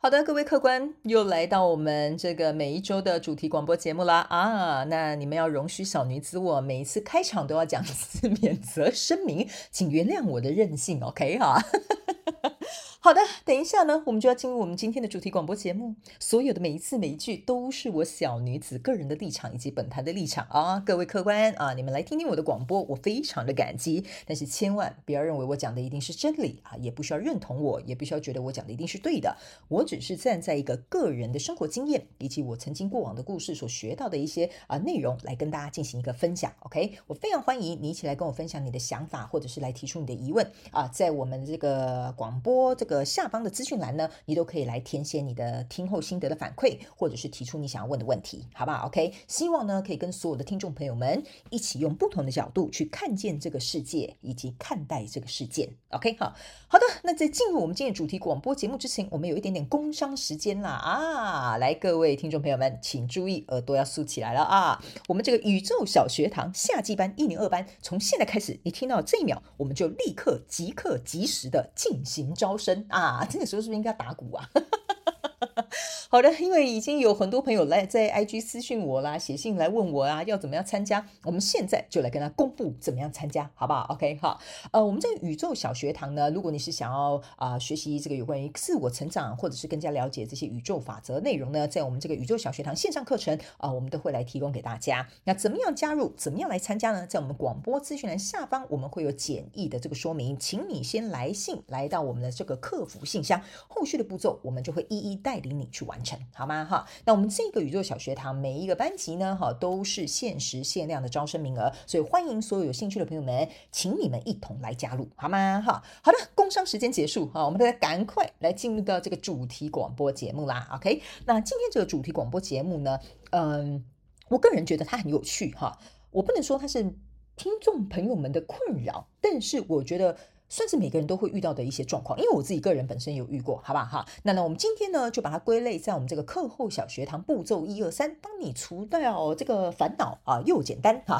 好的，各位客官，又来到我们这个每一周的主题广播节目啦啊！那你们要容许小女子我每一次开场都要讲一次免责声明，请原谅我的任性，OK 哈。好的，等一下呢，我们就要进入我们今天的主题广播节目。所有的每一次每一句都是我小女子个人的立场以及本台的立场啊，各位客官啊，你们来听听我的广播，我非常的感激。但是千万不要认为我讲的一定是真理啊，也不需要认同我，也不需要觉得我讲的一定是对的。我只是站在一个个人的生活经验以及我曾经过往的故事所学到的一些啊内容来跟大家进行一个分享。OK，我非常欢迎你一起来跟我分享你的想法，或者是来提出你的疑问啊，在我们这个广播这个个。下方的资讯栏呢，你都可以来填写你的听后心得的反馈，或者是提出你想要问的问题，好不好？OK，希望呢可以跟所有的听众朋友们一起用不同的角度去看见这个世界，以及看待这个事件。OK，好好的。那在进入我们今天主题广播节目之前，我们有一点点工商时间啦啊！来，各位听众朋友们，请注意，耳朵要竖起来了啊！我们这个宇宙小学堂夏季班一零二班，从现在开始，你听到这一秒，我们就立刻即刻即时的进行招生。啊，这个时候是不是应该打鼓啊？好的，因为已经有很多朋友来在 IG 私讯我啦，写信来问我啊，要怎么样参加？我们现在就来跟他公布怎么样参加，好不好？OK，好。呃，我们这个宇宙小学堂呢，如果你是想要啊、学习这个有关于自我成长，或者是更加了解这些宇宙法则内容呢，在我们这个宇宙小学堂线上课程啊、我们都会来提供给大家。那怎么样加入？怎么样来参加呢？在我们广播资讯栏下方，我们会有简易的这个说明，请你先来信来到我们的这个客服信箱，后续的步骤我们就会一一带领你去完成，好吗？哈，那我们这个宇宙小学堂每一个班级呢，哈，都是限时限量的招生名额，所以欢迎所有有兴趣的朋友们，请你们一同来加入，好吗？哈，好的，工商时间结束，哈，我们大家赶快来进入到这个主题广播节目啦，OK？那今天这个主题广播节目呢，嗯，我个人觉得它很有趣，哈，我不能说它是听众朋友们的困扰，但是我觉得。算是每个人都会遇到的一些状况，因为我自己个人本身有遇过，好不好哈？那呢，我们今天呢就把它归类在我们这个课后小学堂步骤一二三，帮你除掉这个烦恼啊，又简单哈。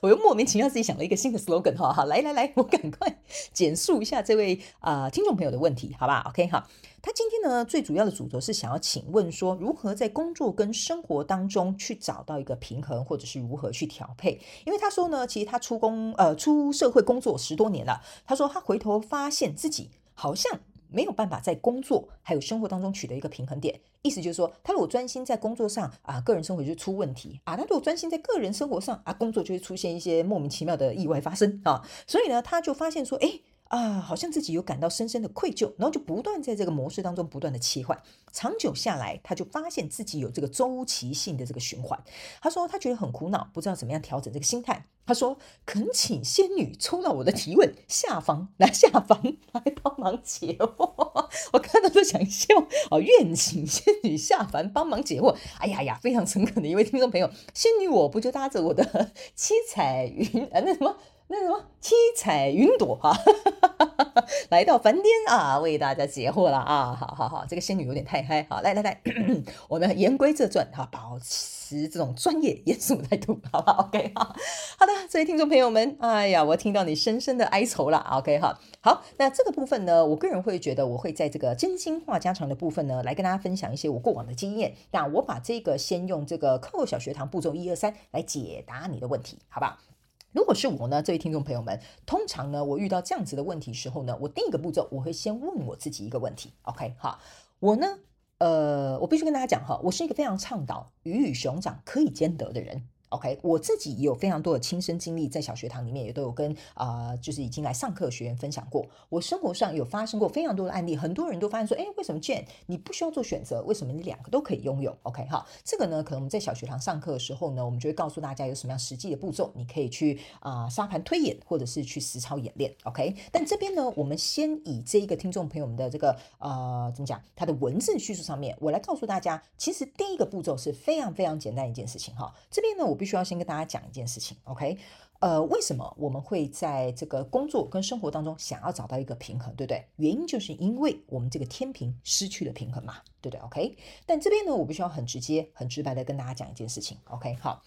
我又莫名其妙自己想了一个新的 slogan 哈，好，来来来，我赶快简述一下这位啊、呃、听众朋友的问题，好不好？OK 哈。他今天呢，最主要的主轴是想要请问说，如何在工作跟生活当中去找到一个平衡，或者是如何去调配？因为他说呢，其实他出工呃出社会工作十多年了，他说他回头发现自己好像没有办法在工作还有生活当中取得一个平衡点。意思就是说，他如果专心在工作上啊，个人生活就出问题啊；他如果专心在个人生活上啊，工作就会出现一些莫名其妙的意外发生啊。所以呢，他就发现说，诶。啊，好像自己有感到深深的愧疚，然后就不断在这个模式当中不断的切换，长久下来，他就发现自己有这个周期性的这个循环。他说他觉得很苦恼，不知道怎么样调整这个心态。他说恳请仙女抽到我的提问，下方来下方来帮忙解惑。我看到都想笑啊！愿请仙女下凡帮忙解惑。哎呀呀，非常诚恳的一位听众朋友，仙女我不就搭着我的 七彩云啊，那什么？那什么七彩云朵哈，来到凡间啊，为大家解惑了啊！好好好，这个仙女有点太嗨，好来来来，我们言归正传哈，保持这种专业严肃态度，好不好？OK 哈，好的，这位听众朋友们，哎呀，我听到你深深的哀愁了，OK 哈，好，那这个部分呢，我个人会觉得，我会在这个真心话家常的部分呢，来跟大家分享一些我过往的经验。那我把这个先用这个课后小学堂步骤一二三来解答你的问题，好不好？如果是我呢，这位听众朋友们，通常呢，我遇到这样子的问题时候呢，我第一个步骤，我会先问我自己一个问题，OK，好，我呢，呃，我必须跟大家讲哈，我是一个非常倡导鱼与熊掌可以兼得的人。OK，我自己也有非常多的亲身经历，在小学堂里面也都有跟啊、就是已经来上课的学员分享过。我生活上有发生过非常多的案例，很多人都发现说，哎，为什么建你不需要做选择？为什么你两个都可以拥有？OK 哈，这个呢，可能我们在小学堂上课的时候呢，我们就会告诉大家有什么样实际的步骤，你可以去啊、沙盘推演，或者是去实操演练。OK，但这边呢，我们先以这一个听众朋友们的这个呃怎么讲，他的文字叙述上面，我来告诉大家，其实第一个步骤是非常非常简单一件事情哈。这边呢，我必须要先跟大家讲一件事情，OK？呃，为什么我们会在这个工作跟生活当中想要找到一个平衡，对不对？原因就是因为我们这个天平失去了平衡嘛，对不对？OK？但这边呢，我必须要很直接、很直白的跟大家讲一件事情，OK？好，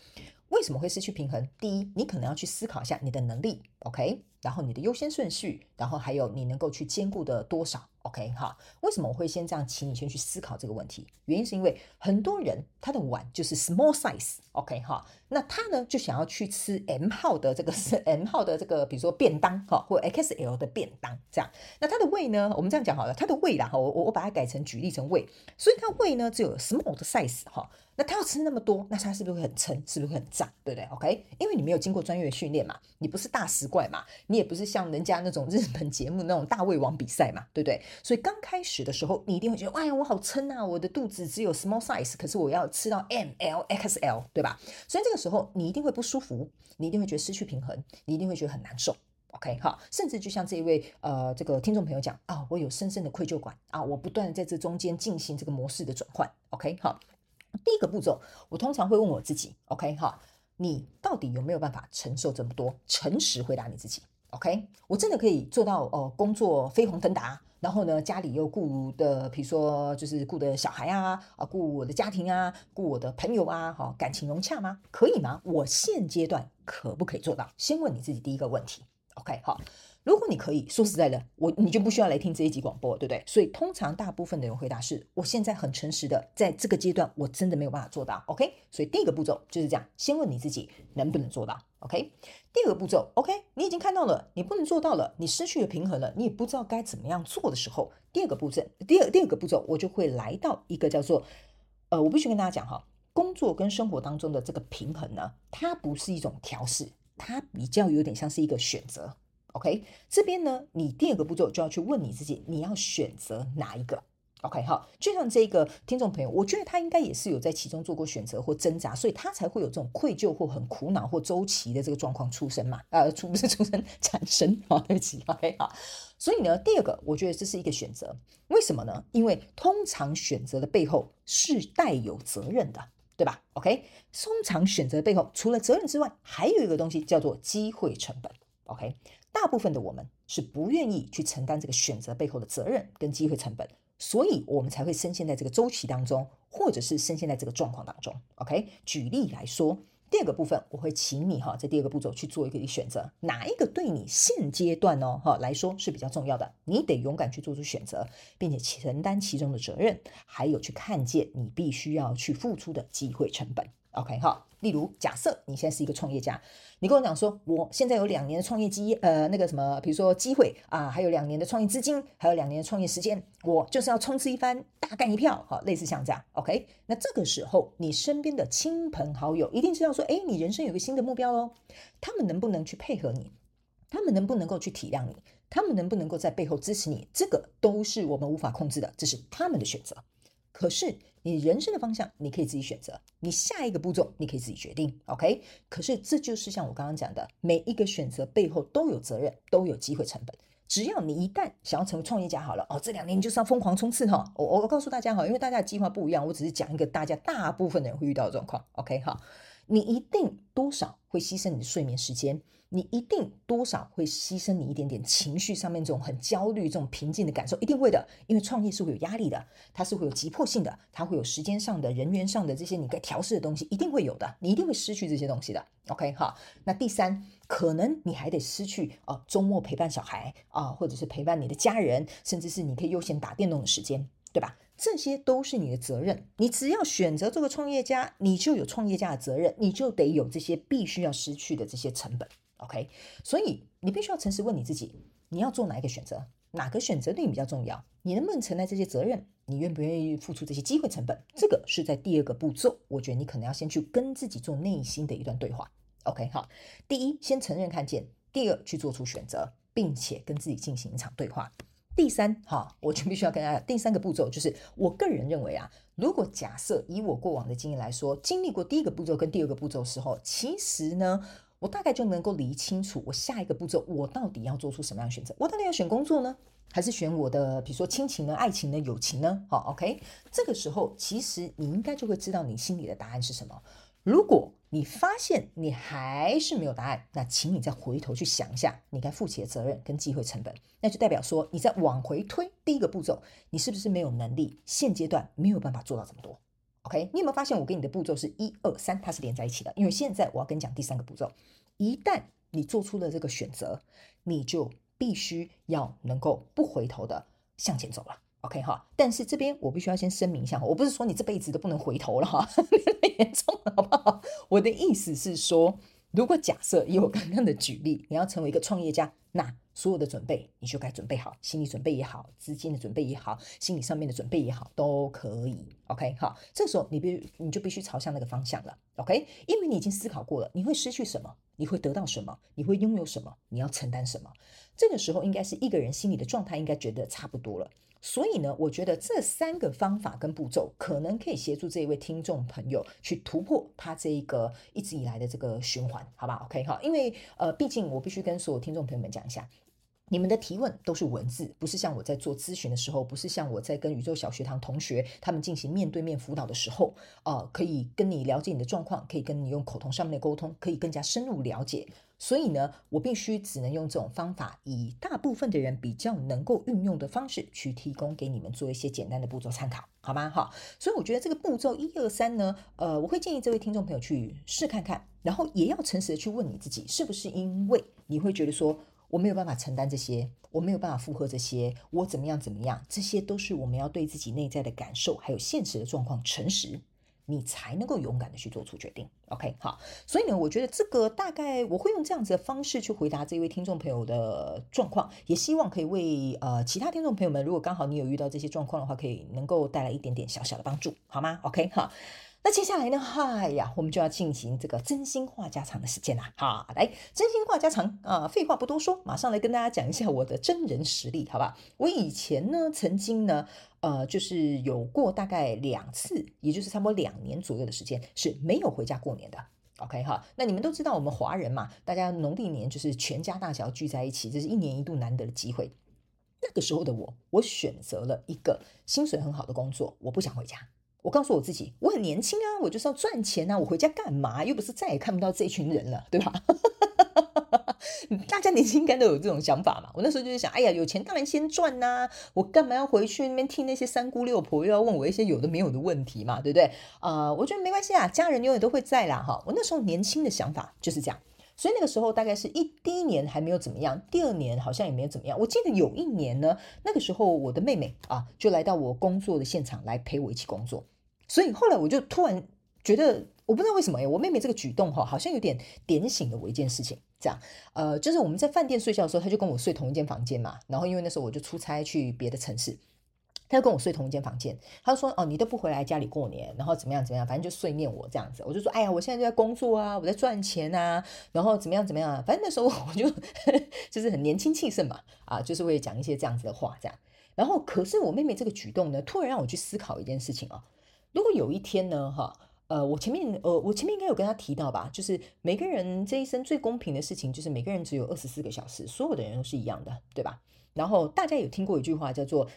为什么会失去平衡？第一，你可能要去思考一下你的能力，OK？然后你的优先顺序，然后还有你能够去兼顾的多少。OK 哈，为什么我会先这样请你先去思考这个问题？原因是因为很多人他的碗就是 small size，OK 哈，那他呢就想要去吃 M 号的这个是 M 号的这个，比如说便当哈，或 XL 的便当这样。那他的胃呢，我们这样讲好了，他的胃啦哈，我我把它改成举例成胃，所以他胃呢只有 small 的 size 哈。那他要吃那么多，那他是不是会很撑？是不是会很胀？对不对？OK，因为你没有经过专业训练嘛，你不是大食怪嘛，你也不是像人家那种日本节目那种大胃王比赛嘛，对不对？所以刚开始的时候，你一定会觉得，哎呀，我好撑啊，我的肚子只有 small size，可是我要吃到 M、L、XL，对吧？所以这个时候你一定会不舒服，你一定会觉得失去平衡，你一定会觉得很难受。OK，好，甚至就像这一位呃这个听众朋友讲啊，我有深深的愧疚感啊，我不断的在这中间进行这个模式的转换。OK，好。第一个步骤，我通常会问我自己，OK 哈，你到底有没有办法承受这么多？诚实回答你自己，OK？我真的可以做到哦，工作飞黄腾达，然后呢，家里又顾的，比如说就是顾的小孩啊，啊，顾我的家庭啊，顾我的朋友啊，哈，感情融洽吗？可以吗？我现阶段可不可以做到？先问你自己第一个问题，OK 好。如果你可以说实在的，我你就不需要来听这一集广播，对不对？所以通常大部分的人回答是：我现在很诚实的，在这个阶段我真的没有办法做到。OK，所以第一个步骤就是这样，先问你自己能不能做到。OK，第二个步骤，OK，你已经看到了，你不能做到了，你失去了平衡了，你也不知道该怎么样做的时候，第二个步骤，第二第二个步骤，我就会来到一个叫做，呃，我必须跟大家讲哈，工作跟生活当中的这个平衡呢，它不是一种调试，它比较有点像是一个选择。OK，这边呢，你第二个步骤就要去问你自己，你要选择哪一个？OK，好，就像这个听众朋友，我觉得他应该也是有在其中做过选择或挣扎，所以他才会有这种愧疚或很苦恼或周期的这个状况出生嘛？呃，出不是出生 产生啊？对不起，OK，好，所以呢，第二个，我觉得这是一个选择，为什么呢？因为通常选择的背后是带有责任的，对吧？OK，通常选择背后除了责任之外，还有一个东西叫做机会成本。OK。大部分的我们是不愿意去承担这个选择背后的责任跟机会成本，所以我们才会深陷在这个周期当中，或者是深陷在这个状况当中。OK，举例来说，第二个部分我会请你哈，在第二个步骤去做一个选择，哪一个对你现阶段哦哈来说是比较重要的，你得勇敢去做出选择，并且承担其中的责任，还有去看见你必须要去付出的机会成本。OK 哈，例如假设你现在是一个创业家，你跟我讲说，我现在有两年的创业机，呃，那个什么，比如说机会啊，还有两年的创业资金，还有两年的创业时间，我就是要冲刺一番，大干一票，好，类似像这样，OK？那这个时候，你身边的亲朋好友一定知道说，哎，你人生有个新的目标喽，他们能不能去配合你？他们能不能够去体谅你？他们能不能够在背后支持你？这个都是我们无法控制的，这是他们的选择。可是你人生的方向，你可以自己选择。你下一个步骤，你可以自己决定。OK？可是这就是像我刚刚讲的，每一个选择背后都有责任，都有机会成本。只要你一旦想要成为创业家，好了哦，这两年你就是要疯狂冲刺哈。我我告诉大家哈，因为大家的计划不一样，我只是讲一个大家大部分的人会遇到的状况。OK 好，你一定多少会牺牲你的睡眠时间。你一定多少会牺牲你一点点情绪上面这种很焦虑、这种平静的感受，一定会的，因为创业是会有压力的，它是会有急迫性的，它会有时间上的、人员上的这些你该调试的东西，一定会有的，你一定会失去这些东西的。OK，好，那第三，可能你还得失去啊，周末陪伴小孩啊，或者是陪伴你的家人，甚至是你可以悠闲打电动的时间，对吧？这些都是你的责任。你只要选择做个创业家，你就有创业家的责任，你就得有这些必须要失去的这些成本。OK，所以你必须要诚实问你自己，你要做哪一个选择？哪个选择对你比较重要？你能不能承担这些责任？你愿不愿意付出这些机会成本？这个是在第二个步骤，我觉得你可能要先去跟自己做内心的一段对话。OK，好，第一，先承认看见；第二，去做出选择，并且跟自己进行一场对话。第三，哈，我就必须要跟大家讲。第三个步骤就是，我个人认为啊，如果假设以我过往的经验来说，经历过第一个步骤跟第二个步骤的时候，其实呢，我大概就能够理清楚，我下一个步骤我到底要做出什么样的选择？我到底要选工作呢，还是选我的，比如说亲情呢、爱情呢、友情呢？好，OK，这个时候其实你应该就会知道你心里的答案是什么。如果你发现你还是没有答案，那请你再回头去想一下，你该负起的责任跟机会成本，那就代表说你在往回推第一个步骤，你是不是没有能力？现阶段没有办法做到这么多？OK，你有没有发现我给你的步骤是一二三，它是连在一起的？因为现在我要跟你讲第三个步骤，一旦你做出了这个选择，你就必须要能够不回头的向前走了。OK 哈，但是这边我必须要先声明一下，我不是说你这辈子都不能回头了哈，太严重了好不好？我的意思是说，如果假设以我刚刚的举例，你要成为一个创业家，那所有的准备你就该准备好，心理准备也好，资金的准备也好，心理上面的准备也好，都可以。OK 哈，这时候你必你就必须朝向那个方向了。OK，因为你已经思考过了，你会失去什么？你会得到什么？你会拥有什么？你要承担什么？这个时候应该是一个人心里的状态应该觉得差不多了。所以呢，我觉得这三个方法跟步骤可能可以协助这一位听众朋友去突破他这一个一直以来的这个循环，好吧？OK 哈，因为呃，毕竟我必须跟所有听众朋友们讲一下。你们的提问都是文字，不是像我在做咨询的时候，不是像我在跟宇宙小学堂同学他们进行面对面辅导的时候，呃，可以跟你了解你的状况，可以跟你用口头上面的沟通，可以更加深入了解。所以呢，我必须只能用这种方法，以大部分的人比较能够运用的方式去提供给你们做一些简单的步骤参考，好吗？好，所以我觉得这个步骤一二三呢，呃，我会建议这位听众朋友去试看看，然后也要诚实的去问你自己，是不是因为你会觉得说。我没有办法承担这些，我没有办法负荷这些，我怎么样怎么样，这些都是我们要对自己内在的感受还有现实的状况诚实，你才能够勇敢的去做出决定。OK，好，所以呢，我觉得这个大概我会用这样子的方式去回答这位听众朋友的状况，也希望可以为呃其他听众朋友们，如果刚好你有遇到这些状况的话，可以能够带来一点点小小的帮助，好吗？OK，好。那接下来呢？嗨呀，我们就要进行这个真心话家常的时间啦。好，来，真心话家常啊，废话不多说，马上来跟大家讲一下我的真人实力，好吧？我以前呢，曾经呢，呃，就是有过大概两次，也就是差不多两年左右的时间是没有回家过年的。OK 哈，那你们都知道，我们华人嘛，大家农历年就是全家大小聚在一起，这是一年一度难得的机会。那个时候的我，我选择了一个薪水很好的工作，我不想回家。我告诉我自己，我很年轻啊，我就是要赚钱啊，我回家干嘛？又不是再也看不到这一群人了，对吧？大家年轻应该都有这种想法嘛。我那时候就是想，哎呀，有钱当然先赚呐、啊，我干嘛要回去那边听那些三姑六婆又要问我一些有的没有的问题嘛，对不对？啊、呃，我觉得没关系啊，家人永远都会在啦，哈。我那时候年轻的想法就是这样，所以那个时候大概是一第一年还没有怎么样，第二年好像也没有怎么样。我记得有一年呢，那个时候我的妹妹啊，就来到我工作的现场来陪我一起工作。所以后来我就突然觉得，我不知道为什么，我妹妹这个举动哈，好像有点点醒了我一件事情。这样，呃，就是我们在饭店睡觉的时候，她就跟我睡同一间房间嘛。然后因为那时候我就出差去别的城市，他就跟我睡同一间房间。他就说：“哦，你都不回来家里过年，然后怎么样怎么样，反正就碎念我这样子。”我就说：“哎呀，我现在就在工作啊，我在赚钱啊，然后怎么样怎么样。”反正那时候 我就 就是很年轻气盛嘛，啊，就是会讲一些这样子的话，这样。然后可是我妹妹这个举动呢，突然让我去思考一件事情啊。如果有一天呢，哈，呃，我前面，呃，我前面应该有跟他提到吧，就是每个人这一生最公平的事情，就是每个人只有二十四个小时，所有的人都是一样的，对吧？然后大家有听过一句话叫做，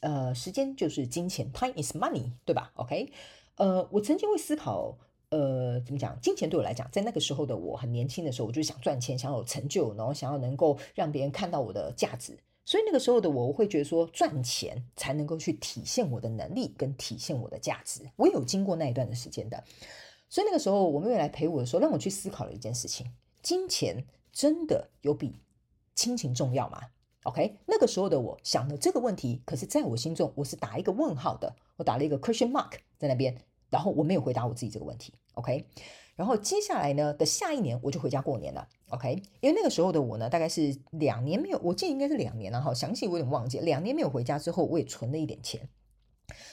呃，时间就是金钱，time is money，对吧？OK，呃，我曾经会思考，呃，怎么讲？金钱对我来讲，在那个时候的我很年轻的时候，我就想赚钱，想有成就，然后想要能够让别人看到我的价值。所以那个时候的我，我会觉得说，赚钱才能够去体现我的能力跟体现我的价值。我有经过那一段的时间的，所以那个时候我妹妹来陪我的时候，让我去思考了一件事情：金钱真的有比亲情重要吗？OK，那个时候的我想的这个问题，可是在我心中我是打一个问号的，我打了一个 question mark 在那边，然后我没有回答我自己这个问题。OK。然后接下来呢的下一年我就回家过年了，OK？因为那个时候的我呢，大概是两年没有，我记得应该是两年了哈，详细我有点忘记。两年没有回家之后，我也存了一点钱，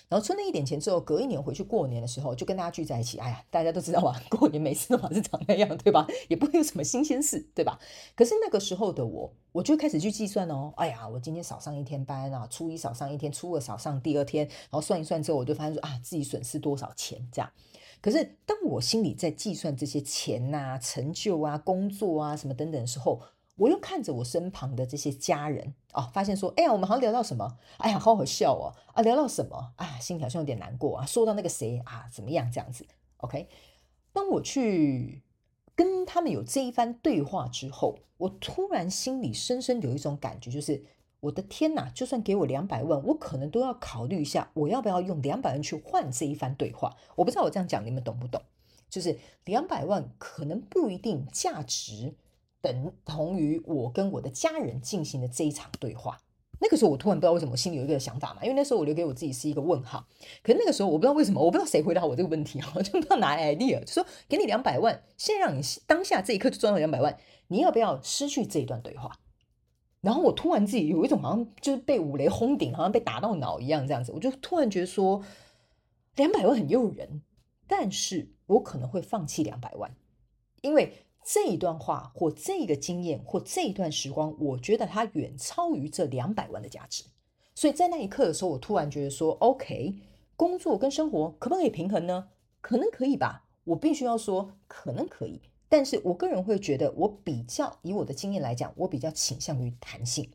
然后存了一点钱之后，隔一年回去过年的时候，就跟大家聚在一起。哎呀，大家都知道吧，过年每次都嘛是长那样，对吧？也不会有什么新鲜事，对吧？可是那个时候的我，我就开始去计算哦。哎呀，我今天少上一天班啊，初一少上一天，初二少上第二天，然后算一算之后，我就发现说啊，自己损失多少钱这样。可是当我心里在计算这些钱啊、成就啊、工作啊什么等等的时候，我又看着我身旁的这些家人啊，发现说，哎呀，我们好像聊到什么，哎呀，好好笑哦，啊，聊到什么，啊，心里好像有点难过啊。说到那个谁啊，怎么样这样子？OK，当我去跟他们有这一番对话之后，我突然心里深深有一种感觉，就是我的天哪，就算给我两百万，我可能都要考虑一下，我要不要用两百万去换这一番对话。我不知道我这样讲你们懂不懂？就是两百万可能不一定价值。等同于我跟我的家人进行的这一场对话，那个时候我突然不知道为什么心里有一个想法嘛，因为那时候我留给我自己是一个问号。可是那个时候我不知道为什么，我不知道谁回答我这个问题啊，我 就不知道哪 idea，就说给你两百万，现在让你当下这一刻就赚到两百万，你要不要失去这一段对话？然后我突然自己有一种好像就是被五雷轰顶，好像被打到脑一样这样子，我就突然觉得说两百万很诱人，但是我可能会放弃两百万，因为。这一段话或这个经验或这一段时光，我觉得它远超于这两百万的价值。所以在那一刻的时候，我突然觉得说，OK，工作跟生活可不可以平衡呢？可能可以吧。我必须要说，可能可以。但是我个人会觉得，我比较以我的经验来讲，我比较倾向于弹性。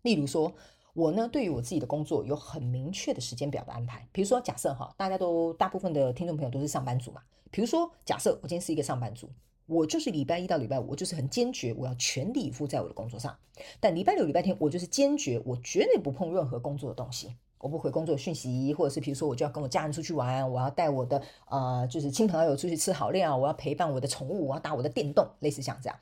例如说，我呢，对于我自己的工作有很明确的时间表的安排。比如说，假设哈，大家都大部分的听众朋友都是上班族嘛。比如说，假设我今天是一个上班族。我就是礼拜一到礼拜五，我就是很坚决，我要全力以赴在我的工作上。但礼拜六、礼拜天，我就是坚决，我绝对不碰任何工作的东西。我不回工作讯息，或者是比如说，我就要跟我家人出去玩，我要带我的呃，就是亲朋好友出去吃好料，我要陪伴我的宠物，我要打我的电动，类似像这样。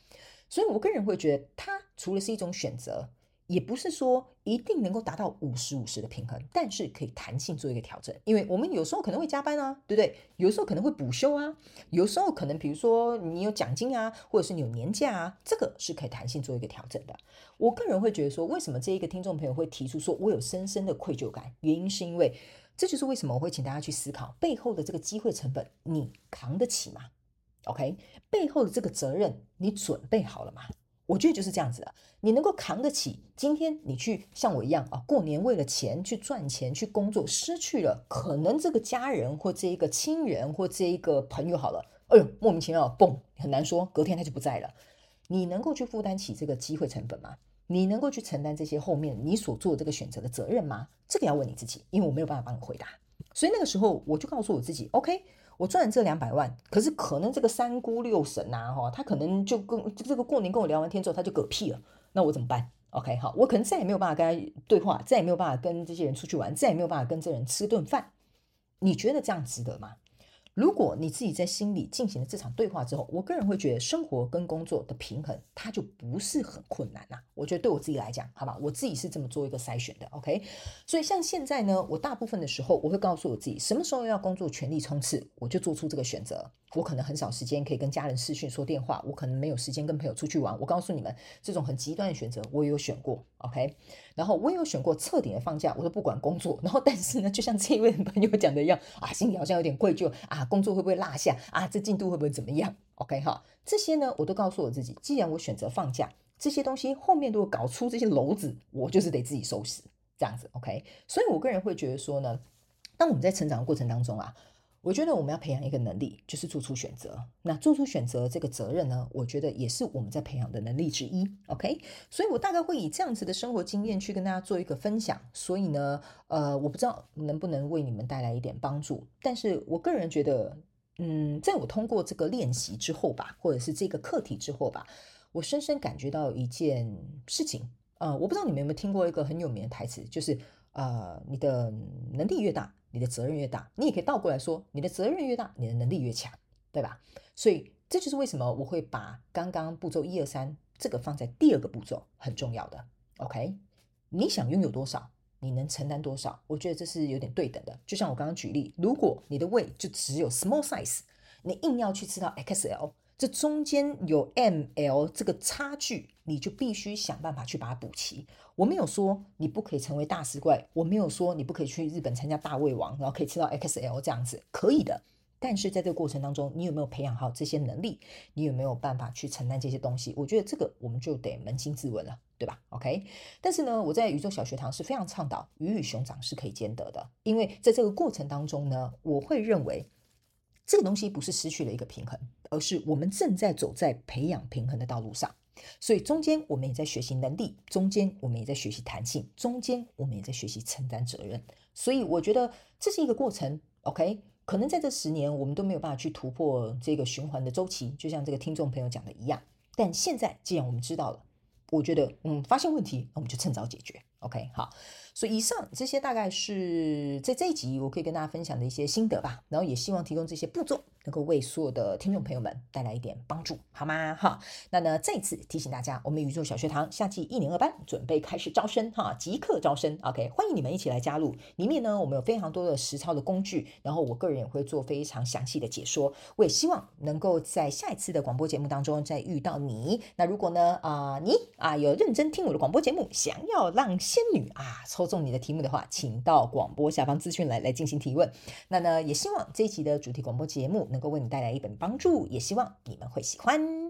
所以我个人会觉得，它除了是一种选择。也不是说一定能够达到五十五十的平衡，但是可以弹性做一个调整，因为我们有时候可能会加班啊，对不对？有时候可能会补休啊，有时候可能比如说你有奖金啊，或者是你有年假啊，这个是可以弹性做一个调整的。我个人会觉得说，为什么这一个听众朋友会提出说我有深深的愧疚感？原因是因为这就是为什么我会请大家去思考背后的这个机会成本，你扛得起吗？OK，背后的这个责任你准备好了吗？我觉得就是这样子的，你能够扛得起今天你去像我一样啊，过年为了钱去赚钱去工作，失去了可能这个家人或这一个亲人或这一个朋友好了，哎呦，莫名其妙，嘣，很难说，隔天他就不在了。你能够去负担起这个机会成本吗？你能够去承担这些后面你所做这个选择的责任吗？这个要问你自己，因为我没有办法帮你回答。所以那个时候我就告诉我自己，OK。我赚了这两百万，可是可能这个三姑六婶、啊，哈，他可能就跟这个过年跟我聊完天之后，他就嗝屁了，那我怎么办？OK，好，我可能再也没有办法跟他对话，再也没有办法跟这些人出去玩，再也没有办法跟这人吃顿饭。你觉得这样值得吗？如果你自己在心里进行了这场对话之后，我个人会觉得生活跟工作的平衡，它就不是很困难呐、啊。我觉得对我自己来讲，好吧，我自己是这么做一个筛选的。OK，所以像现在呢，我大部分的时候，我会告诉我自己，什么时候要工作全力冲刺，我就做出这个选择。我可能很少时间可以跟家人视讯说电话，我可能没有时间跟朋友出去玩。我告诉你们，这种很极端的选择，我也有选过。OK，然后我也有选过彻底的放假，我都不管工作。然后但是呢，就像这一位朋友讲的一样啊，心里好像有点愧疚啊，工作会不会落下啊？这进度会不会怎么样？OK 哈，这些呢，我都告诉我自己，既然我选择放假，这些东西后面都搞出这些篓子，我就是得自己收拾这样子。OK，所以我个人会觉得说呢，当我们在成长的过程当中啊。我觉得我们要培养一个能力，就是做出选择。那做出选择这个责任呢，我觉得也是我们在培养的能力之一。OK，所以我大概会以这样子的生活经验去跟大家做一个分享。所以呢，呃，我不知道能不能为你们带来一点帮助。但是我个人觉得，嗯，在我通过这个练习之后吧，或者是这个课题之后吧，我深深感觉到一件事情。呃，我不知道你们有没有听过一个很有名的台词，就是呃，你的能力越大。你的责任越大，你也可以倒过来说，你的责任越大，你的能力越强，对吧？所以这就是为什么我会把刚刚步骤一二三这个放在第二个步骤，很重要的。OK，你想拥有多少，你能承担多少？我觉得这是有点对等的。就像我刚刚举例，如果你的胃就只有 small size，你硬要去吃到 XL，这中间有 M、L 这个差距，你就必须想办法去把它补齐。我没有说你不可以成为大食怪，我没有说你不可以去日本参加大胃王，然后可以吃到 XL 这样子，可以的。但是在这个过程当中，你有没有培养好这些能力？你有没有办法去承担这些东西？我觉得这个我们就得扪心自问了，对吧？OK。但是呢，我在宇宙小学堂是非常倡导鱼与熊掌是可以兼得的，因为在这个过程当中呢，我会认为。这个东西不是失去了一个平衡，而是我们正在走在培养平衡的道路上。所以中间我们也在学习能力，中间我们也在学习弹性，中间我们也在学习承担责任。所以我觉得这是一个过程。OK，可能在这十年我们都没有办法去突破这个循环的周期，就像这个听众朋友讲的一样。但现在既然我们知道了，我觉得嗯，发现问题那，我们就趁早解决。OK，好。所以以上这些大概是在这一集我可以跟大家分享的一些心得吧，然后也希望提供这些步骤能够为所有的听众朋友们带来一点帮助，好吗？哈，那呢再次提醒大家，我们宇宙小学堂夏季一年二班准备开始招生哈，即刻招生，OK，欢迎你们一起来加入。里面呢我们有非常多的实操的工具，然后我个人也会做非常详细的解说。我也希望能够在下一次的广播节目当中再遇到你。那如果呢啊、你啊有认真听我的广播节目，想要让仙女啊抽中你的题目的话，请到广播下方资讯来来进行提问。那呢，也希望这一期的主题广播节目能够为你带来一本帮助，也希望你们会喜欢。